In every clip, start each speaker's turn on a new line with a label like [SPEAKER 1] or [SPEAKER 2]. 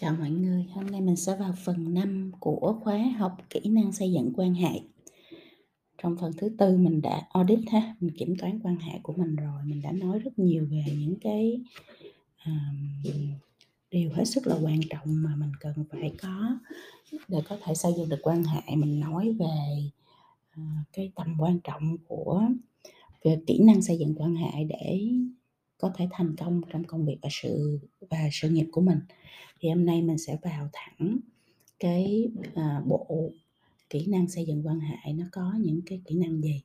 [SPEAKER 1] Chào mọi người, hôm nay mình sẽ vào phần 5 của khóa học kỹ năng xây dựng quan hệ. Trong phần thứ tư mình đã audit ha, mình kiểm toán quan hệ của mình rồi, mình đã nói rất nhiều về những cái um, điều hết sức là quan trọng mà mình cần phải có để có thể xây dựng được quan hệ. Mình nói về uh, cái tầm quan trọng của về kỹ năng xây dựng quan hệ để có thể thành công trong công việc và sự và sự nghiệp của mình. Thì hôm nay mình sẽ vào thẳng cái à, bộ kỹ năng xây dựng quan hệ nó có những cái kỹ năng gì?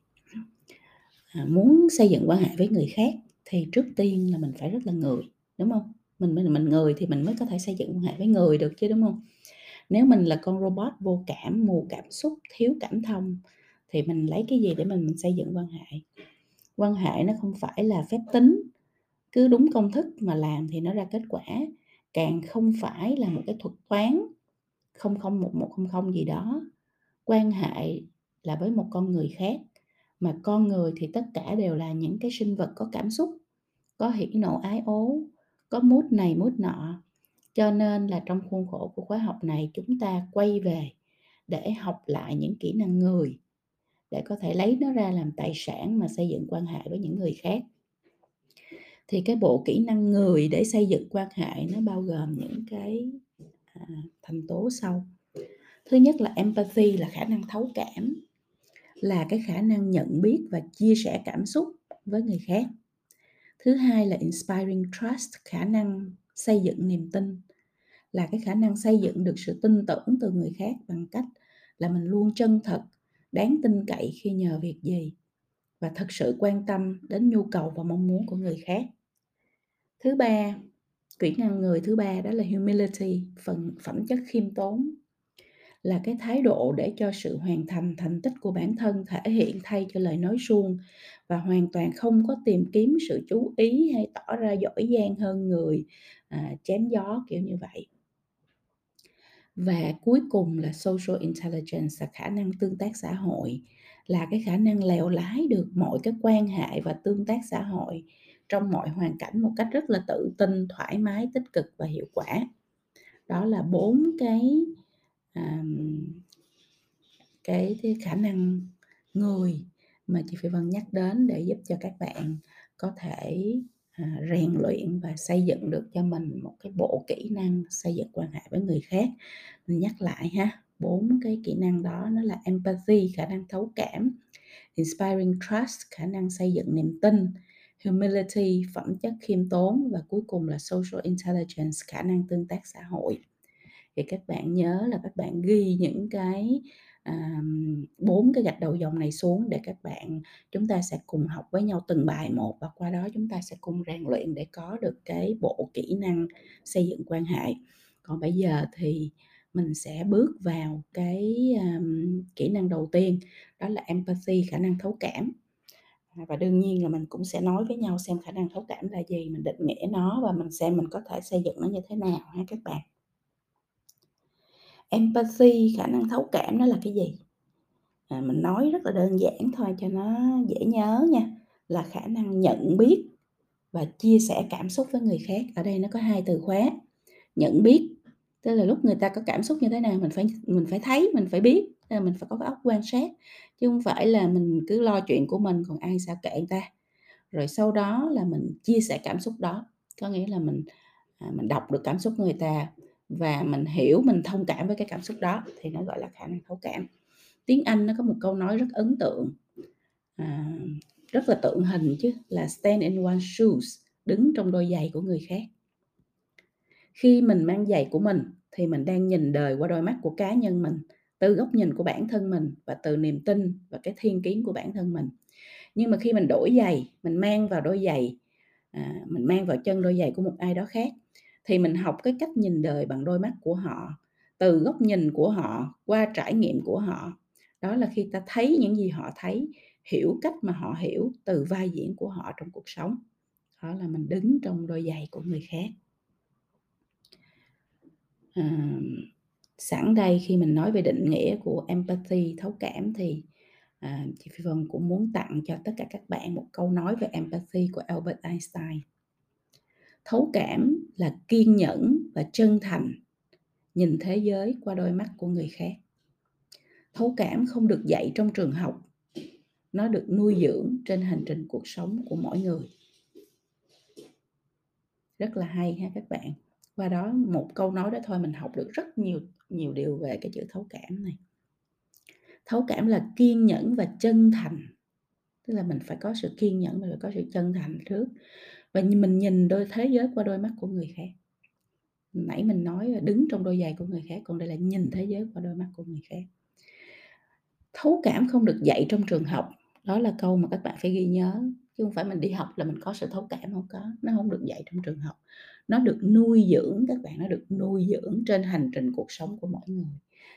[SPEAKER 1] À, muốn xây dựng quan hệ với người khác thì trước tiên là mình phải rất là người đúng không? Mình mình mình người thì mình mới có thể xây dựng quan hệ với người được chứ đúng không? Nếu mình là con robot vô cảm mù cảm xúc thiếu cảm thông thì mình lấy cái gì để mình mình xây dựng quan hệ? Quan hệ nó không phải là phép tính cứ đúng công thức mà làm thì nó ra kết quả. Càng không phải là một cái thuật toán không không một một không không gì đó quan hệ là với một con người khác, mà con người thì tất cả đều là những cái sinh vật có cảm xúc, có hỉ nộ, ái ố, có mút này mút nọ. Cho nên là trong khuôn khổ của khóa học này chúng ta quay về để học lại những kỹ năng người, để có thể lấy nó ra làm tài sản mà xây dựng quan hệ với những người khác thì cái bộ kỹ năng người để xây dựng quan hệ nó bao gồm những cái à, thành tố sau. Thứ nhất là empathy là khả năng thấu cảm là cái khả năng nhận biết và chia sẻ cảm xúc với người khác. Thứ hai là inspiring trust khả năng xây dựng niềm tin là cái khả năng xây dựng được sự tin tưởng từ người khác bằng cách là mình luôn chân thật đáng tin cậy khi nhờ việc gì và thật sự quan tâm đến nhu cầu và mong muốn của người khác thứ ba kỹ năng người thứ ba đó là humility phần phẩm chất khiêm tốn. Là cái thái độ để cho sự hoàn thành thành tích của bản thân thể hiện thay cho lời nói suông và hoàn toàn không có tìm kiếm sự chú ý hay tỏ ra giỏi giang hơn người à, chém gió kiểu như vậy. Và cuối cùng là social intelligence là khả năng tương tác xã hội. Là cái khả năng lèo lái được mọi cái quan hệ và tương tác xã hội trong mọi hoàn cảnh một cách rất là tự tin thoải mái tích cực và hiệu quả. Đó là bốn cái um, cái, cái khả năng người mà chị Phi Vân nhắc đến để giúp cho các bạn có thể à, rèn luyện và xây dựng được cho mình một cái bộ kỹ năng xây dựng quan hệ với người khác. Mình nhắc lại ha bốn cái kỹ năng đó nó là empathy khả năng thấu cảm inspiring trust khả năng xây dựng niềm tin humility phẩm chất khiêm tốn và cuối cùng là social intelligence khả năng tương tác xã hội. Thì các bạn nhớ là các bạn ghi những cái bốn um, cái gạch đầu dòng này xuống để các bạn chúng ta sẽ cùng học với nhau từng bài một và qua đó chúng ta sẽ cùng rèn luyện để có được cái bộ kỹ năng xây dựng quan hệ. Còn bây giờ thì mình sẽ bước vào cái um, kỹ năng đầu tiên đó là empathy khả năng thấu cảm và đương nhiên là mình cũng sẽ nói với nhau xem khả năng thấu cảm là gì mình định nghĩa nó và mình xem mình có thể xây dựng nó như thế nào ha các bạn. Empathy khả năng thấu cảm nó là cái gì? À, mình nói rất là đơn giản thôi cho nó dễ nhớ nha. Là khả năng nhận biết và chia sẻ cảm xúc với người khác. Ở đây nó có hai từ khóa. Nhận biết tức là lúc người ta có cảm xúc như thế nào mình phải mình phải thấy mình phải biết là mình phải có cái óc quan sát chứ không phải là mình cứ lo chuyện của mình còn ai sao kệ người ta. Rồi sau đó là mình chia sẻ cảm xúc đó có nghĩa là mình à, mình đọc được cảm xúc người ta và mình hiểu mình thông cảm với cái cảm xúc đó thì nó gọi là khả năng thấu cảm. Tiếng anh nó có một câu nói rất ấn tượng à, rất là tượng hình chứ là stand in one shoes đứng trong đôi giày của người khác. Khi mình mang giày của mình thì mình đang nhìn đời qua đôi mắt của cá nhân mình từ góc nhìn của bản thân mình và từ niềm tin và cái thiên kiến của bản thân mình. Nhưng mà khi mình đổi giày mình mang vào đôi giày à, mình mang vào chân đôi giày của một ai đó khác thì mình học cái cách nhìn đời bằng đôi mắt của họ từ góc nhìn của họ qua trải nghiệm của họ. Đó là khi ta thấy những gì họ thấy hiểu cách mà họ hiểu từ vai diễn của họ trong cuộc sống. Đó là mình đứng trong đôi giày của người khác. À, sẵn đây khi mình nói về định nghĩa của empathy thấu cảm thì à, chị Phi Vân cũng muốn tặng cho tất cả các bạn một câu nói về empathy của Albert Einstein. Thấu cảm là kiên nhẫn và chân thành nhìn thế giới qua đôi mắt của người khác. Thấu cảm không được dạy trong trường học nó được nuôi dưỡng trên hành trình cuộc sống của mỗi người. Rất là hay ha các bạn. Qua đó một câu nói đó thôi mình học được rất nhiều nhiều điều về cái chữ thấu cảm này. Thấu cảm là kiên nhẫn và chân thành, tức là mình phải có sự kiên nhẫn, mình phải có sự chân thành trước. Và mình nhìn đôi thế giới qua đôi mắt của người khác. Nãy mình nói là đứng trong đôi giày của người khác, còn đây là nhìn thế giới qua đôi mắt của người khác. Thấu cảm không được dạy trong trường học, đó là câu mà các bạn phải ghi nhớ chứ không phải mình đi học là mình có sự thấu cảm, không có, nó không được dạy trong trường học. Nó được nuôi dưỡng, các bạn, nó được nuôi dưỡng trên hành trình cuộc sống của mỗi người.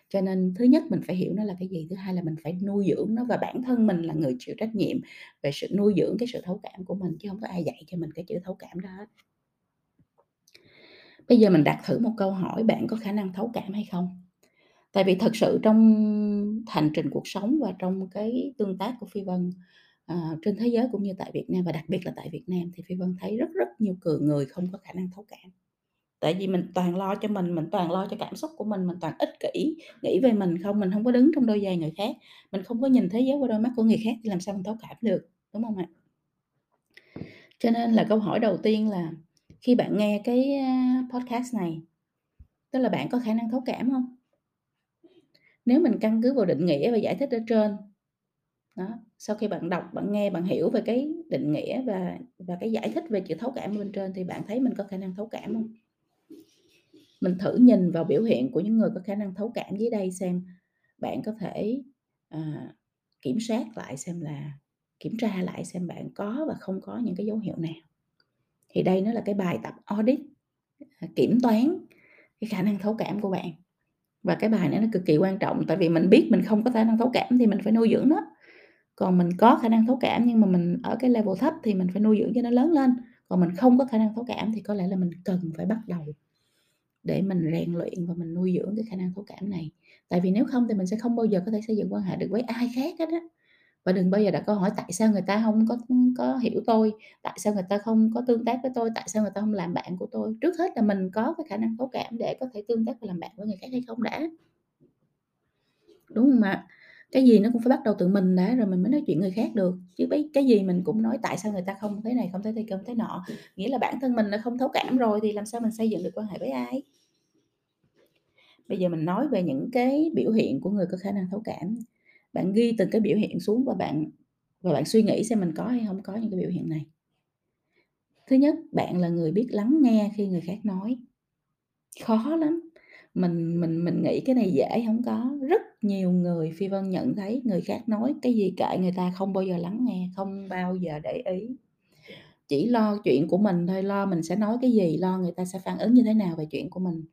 [SPEAKER 1] Cho nên thứ nhất mình phải hiểu nó là cái gì, thứ hai là mình phải nuôi dưỡng nó và bản thân mình là người chịu trách nhiệm về sự nuôi dưỡng cái sự thấu cảm của mình chứ không có ai dạy cho mình cái chữ thấu cảm đó hết. Bây giờ mình đặt thử một câu hỏi, bạn có khả năng thấu cảm hay không? Tại vì thật sự trong hành trình cuộc sống và trong cái tương tác của phi vân Ờ, trên thế giới cũng như tại việt nam và đặc biệt là tại việt nam thì phi vân thấy rất rất nhiều cường người không có khả năng thấu cảm. Tại vì mình toàn lo cho mình mình toàn lo cho cảm xúc của mình mình toàn ích kỷ, nghĩ về mình không mình không có đứng trong đôi giày người khác, mình không có nhìn thế giới qua đôi mắt của người khác thì làm sao mình thấu cảm được, đúng không ạ? Cho nên là câu hỏi đầu tiên là khi bạn nghe cái podcast này, tức là bạn có khả năng thấu cảm không? Nếu mình căn cứ vào định nghĩa và giải thích ở trên đó sau khi bạn đọc bạn nghe bạn hiểu về cái định nghĩa và và cái giải thích về chữ thấu cảm bên trên thì bạn thấy mình có khả năng thấu cảm không? Mình thử nhìn vào biểu hiện của những người có khả năng thấu cảm dưới đây xem bạn có thể à, kiểm soát lại xem là kiểm tra lại xem bạn có và không có những cái dấu hiệu nào. Thì đây nó là cái bài tập audit à, kiểm toán cái khả năng thấu cảm của bạn. Và cái bài này nó cực kỳ quan trọng tại vì mình biết mình không có khả năng thấu cảm thì mình phải nuôi dưỡng nó còn mình có khả năng thấu cảm nhưng mà mình ở cái level thấp thì mình phải nuôi dưỡng cho nó lớn lên. Còn mình không có khả năng thấu cảm thì có lẽ là mình cần phải bắt đầu để mình rèn luyện và mình nuôi dưỡng cái khả năng thấu cảm này. Tại vì nếu không thì mình sẽ không bao giờ có thể xây dựng quan hệ được với ai khác hết á. Và đừng bao giờ đặt câu hỏi tại sao người ta không có có hiểu tôi, tại sao người ta không có tương tác với tôi, tại sao người ta không làm bạn của tôi. Trước hết là mình có cái khả năng thấu cảm để có thể tương tác và làm bạn với người khác hay không đã. Đúng không ạ? Cái gì nó cũng phải bắt đầu từ mình đã, rồi mình mới nói chuyện người khác được. Chứ mấy cái gì mình cũng nói tại sao người ta không thế này, không thế này không thế nọ. Nghĩa là bản thân mình đã không thấu cảm rồi thì làm sao mình xây dựng được quan hệ với ai? Bây giờ mình nói về những cái biểu hiện của người có khả năng thấu cảm. Bạn ghi từng cái biểu hiện xuống và bạn và bạn suy nghĩ xem mình có hay không có những cái biểu hiện này. Thứ nhất, bạn là người biết lắng nghe khi người khác nói. Khó lắm mình mình mình nghĩ cái này dễ không có. Rất nhiều người, phi vân nhận thấy người khác nói cái gì kệ người ta không bao giờ lắng nghe, không bao giờ để ý. Chỉ lo chuyện của mình thôi, lo mình sẽ nói cái gì, lo người ta sẽ phản ứng như thế nào về chuyện của mình.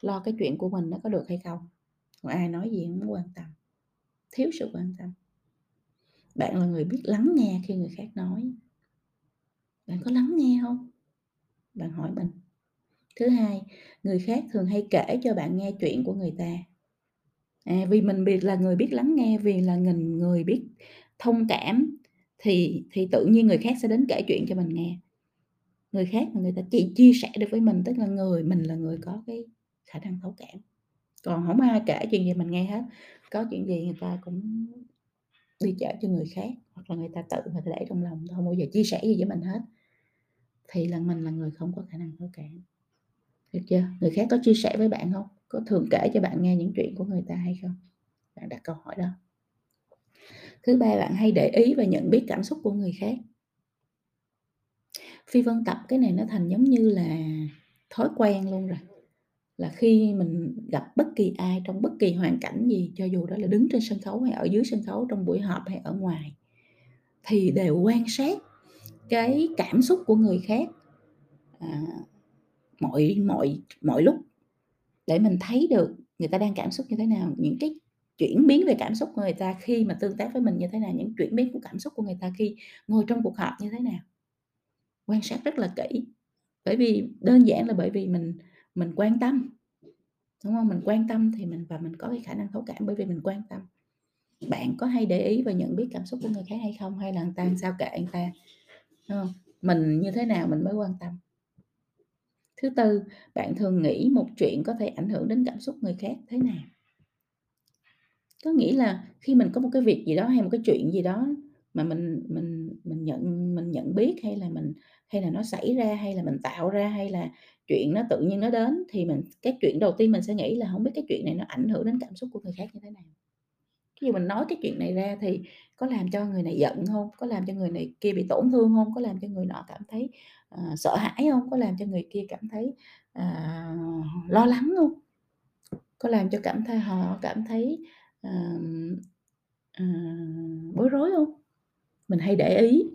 [SPEAKER 1] Lo cái chuyện của mình nó có được hay không? Còn ai nói gì cũng quan tâm. Thiếu sự quan tâm. Bạn là người biết lắng nghe khi người khác nói. Bạn có lắng nghe không? Bạn hỏi mình thứ hai người khác thường hay kể cho bạn nghe chuyện của người ta. À, vì mình biết là người biết lắng nghe vì là nghìn người biết thông cảm thì thì tự nhiên người khác sẽ đến kể chuyện cho mình nghe. Người khác mà người ta chỉ chia sẻ được với mình tức là người mình là người có cái khả năng thấu cảm. Còn không ai kể chuyện gì mình nghe hết. Có chuyện gì người ta cũng đi chở cho người khác hoặc là người ta tự người ta để trong lòng không bao giờ chia sẻ gì với mình hết. Thì là mình là người không có khả năng thấu cảm được chưa? Người khác có chia sẻ với bạn không? Có thường kể cho bạn nghe những chuyện của người ta hay không? Bạn đặt câu hỏi đó. Thứ ba bạn hay để ý và nhận biết cảm xúc của người khác. Phi vân tập cái này nó thành giống như là thói quen luôn rồi. Là khi mình gặp bất kỳ ai trong bất kỳ hoàn cảnh gì cho dù đó là đứng trên sân khấu hay ở dưới sân khấu trong buổi họp hay ở ngoài thì đều quan sát cái cảm xúc của người khác. À, mọi mọi mọi lúc để mình thấy được người ta đang cảm xúc như thế nào, những cái chuyển biến về cảm xúc của người ta khi mà tương tác với mình như thế nào, những chuyển biến của cảm xúc của người ta khi ngồi trong cuộc họp như thế nào. Quan sát rất là kỹ, bởi vì đơn giản là bởi vì mình mình quan tâm, đúng không? Mình quan tâm thì mình, và mình có cái khả năng thấu cảm bởi vì mình quan tâm. Bạn có hay để ý và nhận biết cảm xúc của người khác hay không? Hay là người ta sao kệ người ta? Đúng không? mình như thế nào mình mới quan tâm? Thứ tư, bạn thường nghĩ một chuyện có thể ảnh hưởng đến cảm xúc người khác thế nào? Có nghĩa là khi mình có một cái việc gì đó hay một cái chuyện gì đó mà mình mình mình nhận mình nhận biết hay là mình hay là nó xảy ra, hay là mình tạo ra, hay là chuyện nó tự nhiên nó đến thì mình cái chuyện đầu tiên mình sẽ nghĩ là không biết cái chuyện này nó ảnh hưởng đến cảm xúc của người khác như thế nào. Ví mình nói cái chuyện này ra thì có làm cho người này giận hông? Có làm cho người này kia bị tổn thương hông? Có làm cho người nọ cảm thấy, ờ, sợ hãi hông? Có làm cho người kia cảm thấy, à, lo lắng hông? Có làm cho cảm thấy họ cảm thấy, ờm, ờ, bối rối hông? Mình hay để ý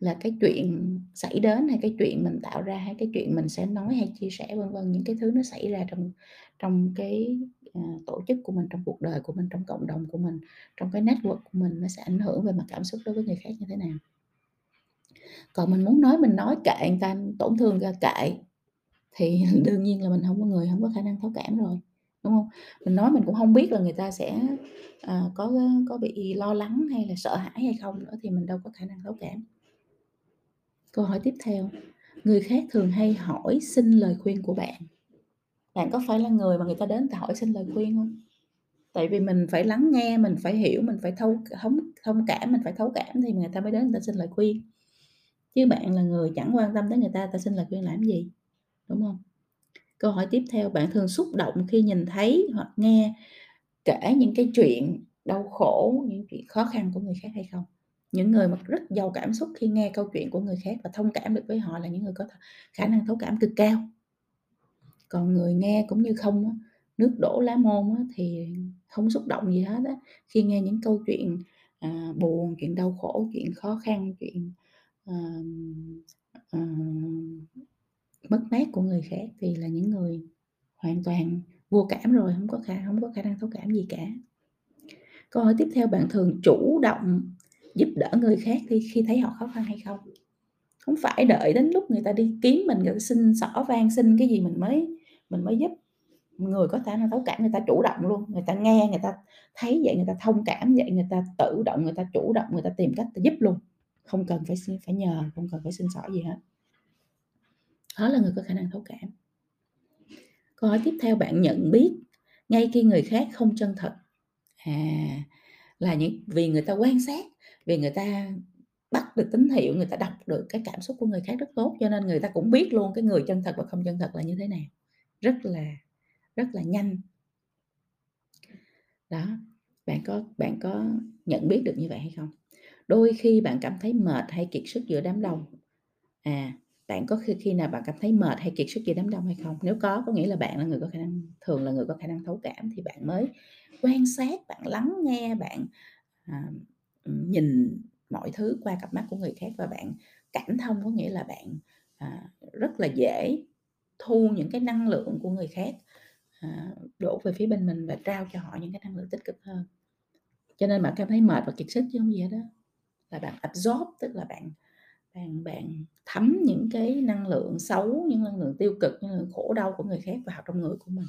[SPEAKER 1] là cái chuyện xảy đến, hay cái chuyện mình tạo ra, hay cái chuyện mình sẽ nói hay chia sẻ, vân vân, những cái thứ nó xảy ra trong trong cái, uh, tổ chức của mình, trong cuộc đời của mình, trong cộng đồng của mình, trong cái network của mình nó sẽ ảnh hưởng về mặt cảm xúc đối với người khác như thế nào. Còn mình muốn nói mình nói kệ người ta, tổn thương ra kệ, thì đương nhiên là mình không có người không có khả năng thấu cảm rồi, đúng không? Mình nói mình cũng không biết là người ta sẽ, uh, có có bị lo lắng hay là sợ hãi hay không nữa thì mình đâu có khả năng thấu cảm. Câu hỏi tiếp theo, người khác thường hay hỏi xin lời khuyên của bạn. Bạn có phải là người mà người ta đến ta hỏi xin lời khuyên không Tại vì mình phải lắng nghe, mình phải hiểu, mình phải thấu thông thông cảm, mình phải thấu cảm thì người ta mới đến người ta xin lời khuyên. Chứ bạn là người chẳng quan tâm tới người ta, ta xin lời khuyên làm gì, đúng không Câu hỏi tiếp theo, bạn thường xúc động khi nhìn thấy hoặc nghe kể những cái chuyện đau khổ, những chuyện khó khăn của người khác hay không? Những người mà rất giàu cảm xúc khi nghe câu chuyện của người khác và thông cảm được với họ là những người có khả năng thấu cảm cực cao. Còn người nghe cũng như không nước đổ lá môn thì không xúc động gì hết á, khi nghe những câu chuyện, à, buồn, chuyện đau khổ, chuyện khó khăn, chuyện, ờ, mất mát của người khác thì là những người hoàn toàn vô cảm rồi, không có khả không có khả năng thấu cảm gì cả. Câu hỏi tiếp theo, bạn thường chủ động giúp đỡ người khác khi khi thấy họ khó khăn hay không? không phải đợi đến lúc người ta đi kiếm mình, người ta xin xỏ van xin cái gì mình mới mình mới giúp. Người có khả năng thấu cảm người ta chủ động luôn, người ta nghe, người ta thấy vậy, người ta thông cảm vậy, người ta tự động, người ta chủ động, người ta tìm cách ta giúp luôn, không cần phải xin phải nhờ, không cần phải xin xỏ gì hết. Đó là người có khả năng thấu cảm. Câu hỏi tiếp theo, bạn nhận biết ngay khi người khác không chân thật. À, là những vì người ta quan sát, vì người ta bắt được tín hiệu, người ta đọc được cái cảm xúc của người khác rất tốt, cho nên người ta cũng biết luôn cái người chân thật và không chân thật là như thế nào, rất là rất là nhanh. Đó, bạn có bạn có nhận biết được như vậy hay không? Đôi khi bạn cảm thấy mệt hay kiệt sức giữa đám đông. À, bạn có khi khi nào bạn cảm thấy mệt hay kiệt sức giữa đám đông hay không? Nếu có, có nghĩa là bạn là người có khả năng thường là người có khả năng thấu cảm thì bạn mới quan sát, bạn lắng nghe, bạn, à, nhìn mọi thứ qua cặp mắt của người khác và bạn cảm thông, có nghĩa là bạn, à, rất là dễ thu những cái năng lượng của người khác, à, đổ về phía bên mình và trao cho họ những cái năng lượng tích cực hơn. Cho nên bạn cảm thấy mệt và kiệt sức chứ không gì hết đó là bạn absorb, tức là bạn bạn bạn thấm những cái năng lượng xấu, những năng lượng tiêu cực, những năng lượng khổ đau của người khác vào trong người của mình,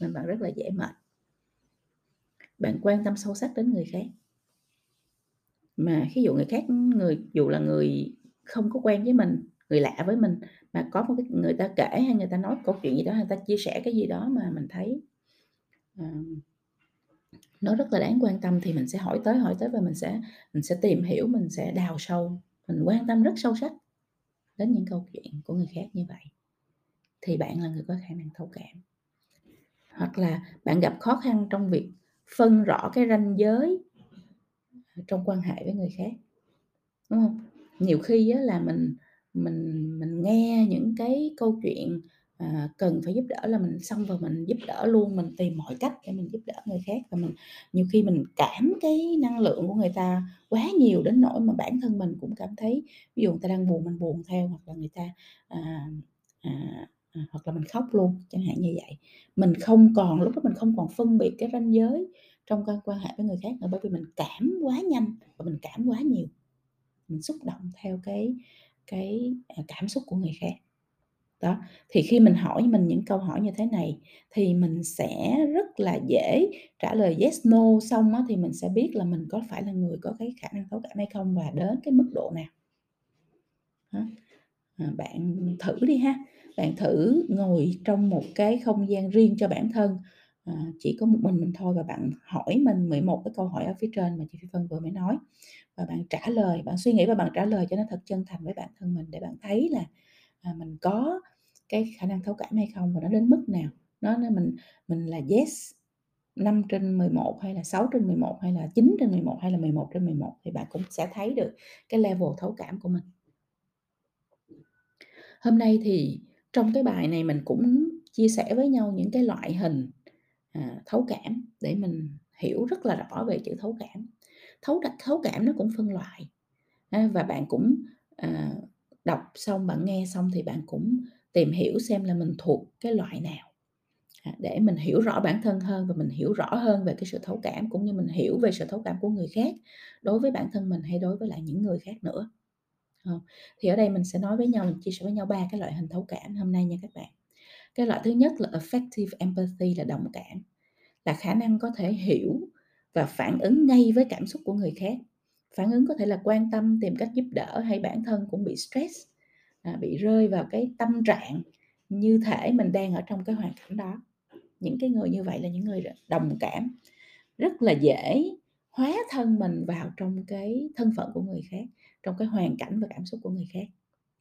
[SPEAKER 1] nên bạn rất là dễ mệt. Bạn quan tâm sâu sắc đến người khác. Mà ví dụ người khác người dù là người không có quen với mình, người lạ với mình, mà có một cái người ta kể hay người ta nói câu chuyện gì đó, hay người ta chia sẻ cái gì đó mà mình thấy, uh, nó rất là đáng quan tâm thì mình sẽ hỏi tới, hỏi tới và mình sẽ mình sẽ tìm hiểu, mình sẽ đào sâu, mình quan tâm rất sâu sắc đến những câu chuyện của người khác như vậy. Thì bạn là người có khả năng thấu cảm. Hoặc là bạn gặp khó khăn trong việc phân rõ cái ranh giới trong quan hệ với người khác, đúng không? Nhiều khi là mình mình mình nghe những cái câu chuyện, à, cần phải giúp đỡ là mình xong rồi mình giúp đỡ luôn, mình tìm mọi cách để mình giúp đỡ người khác và mình nhiều khi mình cảm cái năng lượng của người ta quá nhiều đến nỗi mà bản thân mình cũng cảm thấy ví dụ người ta đang buồn mình buồn theo, hoặc là người ta, à, à, à, hoặc là mình khóc luôn, chẳng hạn như vậy. Mình không còn lúc đó mình không còn phân biệt cái ranh giới trong quan quan hệ với người khác nữa, bởi vì mình cảm quá nhanh và mình cảm quá nhiều. Mình xúc động theo cái cái, à, cảm xúc của người khác. Đó, thì khi mình hỏi mình những câu hỏi như thế này thì mình sẽ rất là dễ trả lời yes, no, xong á thì mình sẽ biết là mình có phải là người có cái khả năng thấu cảm hay không và đến cái mức độ nào. Đó, à, bạn thử đi ha bạn thử ngồi trong một cái không gian riêng cho bản thân à, chỉ có một mình mình thôi và bạn hỏi mình 11 cái câu hỏi ở phía trên mà chị Phi Vân vừa mới nói và bạn trả lời bạn suy nghĩ và bạn trả lời cho nó thật chân thành với bản thân mình để bạn thấy là à, mình có cái khả năng thấu cảm hay không và nó đến mức nào nó nó mình mình là yes 5 trên 11 hay là 6 trên 11 hay là 9 trên 11 hay là 11 trên 11 thì bạn cũng sẽ thấy được cái level thấu cảm của mình. Hôm nay thì trong cái bài này mình cũng chia sẻ với nhau những cái loại hình à, thấu cảm để mình hiểu rất là rõ về chữ thấu cảm. Thấu thấu cảm nó cũng phân loại à, và bạn cũng à, đọc xong bạn nghe xong thì bạn cũng tìm hiểu xem là mình thuộc cái loại nào. À, để mình hiểu rõ bản thân hơn và mình hiểu rõ hơn về cái sự thấu cảm cũng như mình hiểu về sự thấu cảm của người khác đối với bản thân mình hay đối với lại những người khác nữa. Ờ, thì ở đây mình sẽ nói với nhau, mình chia sẻ với nhau ba cái loại hình thấu cảm hôm nay nha các bạn. Cái loại thứ nhất là affective empathy là đồng cảm, là khả năng có thể hiểu và phản ứng ngay với cảm xúc của người khác phản ứng có thể là quan tâm tìm cách giúp đỡ hay bản thân cũng bị stress à, bị rơi vào cái tâm trạng như thể mình đang ở trong cái hoàn cảnh đó. Những cái người như vậy là những người đồng cảm rất là dễ hóa thân mình vào trong cái thân phận của người khác trong cái hoàn cảnh và cảm xúc của người khác.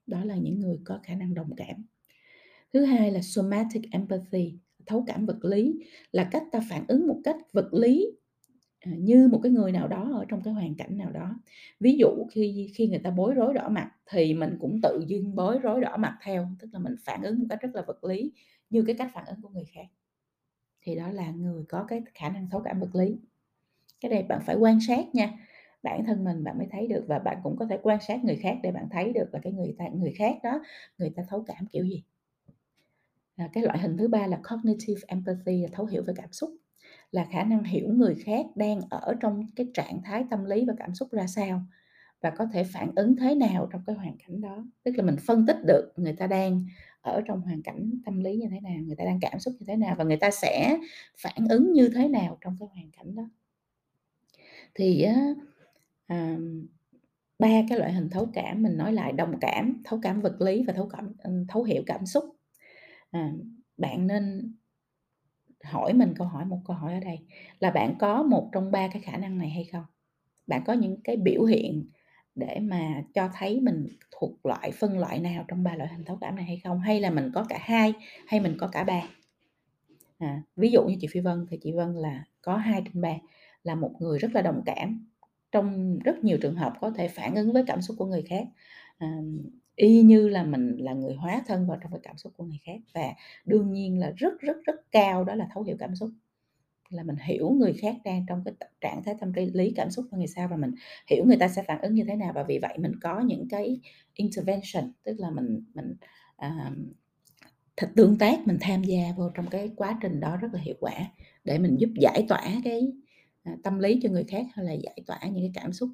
[SPEAKER 1] Đó là những người có khả năng đồng cảm. Thứ hai là somatic empathy thấu cảm vật lý là cách ta phản ứng một cách vật lý À, như một cái người nào đó ở trong cái hoàn cảnh nào đó. Ví dụ khi khi người ta bối rối đỏ mặt thì mình cũng tự dưng bối rối đỏ mặt theo tức là mình phản ứng một cách rất là vật lý như cái cách phản ứng của người khác. Thì đó là người có cái khả năng thấu cảm vật lý. Cái này bạn phải quan sát nha. Bản thân mình bạn mới thấy được và bạn cũng có thể quan sát người khác để bạn thấy được là cái người ta người khác đó người ta thấu cảm kiểu gì. À, cái loại hình thứ ba là cognitive empathy là thấu hiểu về cảm xúc là khả năng hiểu người khác đang ở trong cái trạng thái tâm lý và cảm xúc ra sao và có thể phản ứng thế nào trong cái hoàn cảnh đó. Tức là mình phân tích được người ta đang ở trong hoàn cảnh tâm lý như thế nào người ta đang cảm xúc như thế nào và người ta sẽ phản ứng như thế nào trong cái hoàn cảnh đó. Thì à, ba cái loại hình thấu cảm mình nói lại đồng cảm thấu cảm vật lý và thấu cảm thấu hiểu cảm xúc. À, bạn nên hỏi mình câu hỏi một câu hỏi ở đây là bạn có một trong ba cái khả năng này hay không? Bạn có những cái biểu hiện để mà cho thấy mình thuộc loại phân loại nào trong ba loại hình thấu cảm này hay không? Hay là mình có cả hai hay mình có cả ba? À, ví dụ như chị Phi Vân thì chị Vân là có hai trên ba là một người rất là đồng cảm trong rất nhiều trường hợp có thể phản ứng với cảm xúc của người khác. À, y như là mình là người hóa thân vào trong cái cảm xúc của người khác và đương nhiên là rất rất rất cao đó là thấu hiểu cảm xúc. Là mình hiểu người khác đang trong cái trạng thái tâm lý cảm xúc của người sao và mình hiểu người ta sẽ phản ứng như thế nào và vì vậy mình có những cái intervention tức là mình mình uh, thật tương tác mình tham gia vào trong cái quá trình đó rất là hiệu quả để mình giúp giải tỏa cái à, tâm lý cho người khác hay là giải tỏa những cái cảm xúc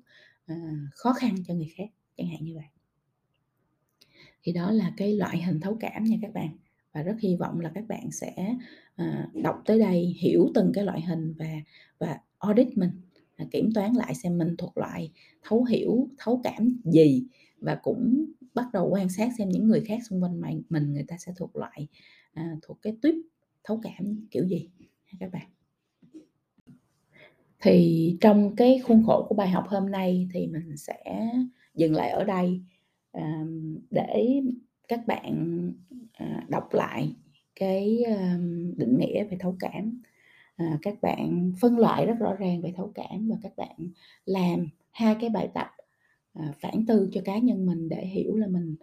[SPEAKER 1] uh, khó khăn cho người khác chẳng hạn như vậy thì đó là cái loại hình thấu cảm nha các bạn. Và rất hy vọng là các bạn sẽ à, đọc tới đây hiểu từng cái loại hình và và audit mình à, kiểm toán lại xem mình thuộc loại thấu hiểu thấu cảm gì và cũng bắt đầu quan sát xem những người khác xung quanh mình mình người ta sẽ thuộc loại à, thuộc cái tuyếp thấu cảm kiểu gì các bạn. Thì trong cái khuôn khổ của bài học hôm nay thì mình sẽ dừng lại ở đây để các bạn à, đọc lại cái định nghĩa về thấu cảm. À, các bạn phân loại rất rõ ràng về thấu cảm và các bạn làm hai cái bài tập à, phản tư cho cá nhân mình để hiểu là mình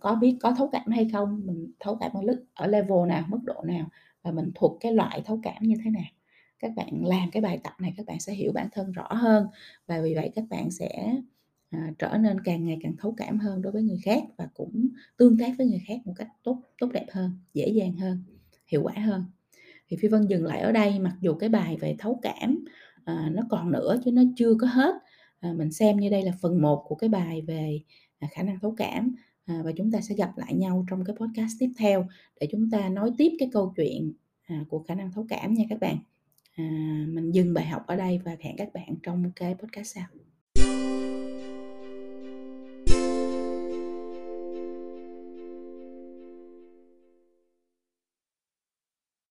[SPEAKER 1] có biết có thấu cảm hay không mình thấu cảm ở, ở level nào mức độ nào và mình thuộc cái loại thấu cảm như thế nào. Các bạn làm cái bài tập này các bạn sẽ hiểu bản thân rõ hơn và vì vậy các bạn sẽ à, trở nên càng ngày càng thấu cảm hơn đối với người khác và cũng tương tác với người khác một cách tốt tốt đẹp hơn dễ dàng hơn hiệu quả hơn. Thì phi vân dừng lại ở đây mặc dù cái bài về thấu cảm à, nó còn nữa chứ nó chưa có hết. À, mình xem như đây là phần 1 của cái bài về à, khả năng thấu cảm à, và chúng ta sẽ gặp lại nhau trong cái podcast tiếp theo để chúng ta nói tiếp cái câu chuyện à, của khả năng thấu cảm nha các bạn. À, mình dừng bài học ở đây và hẹn các bạn trong cái podcast sau.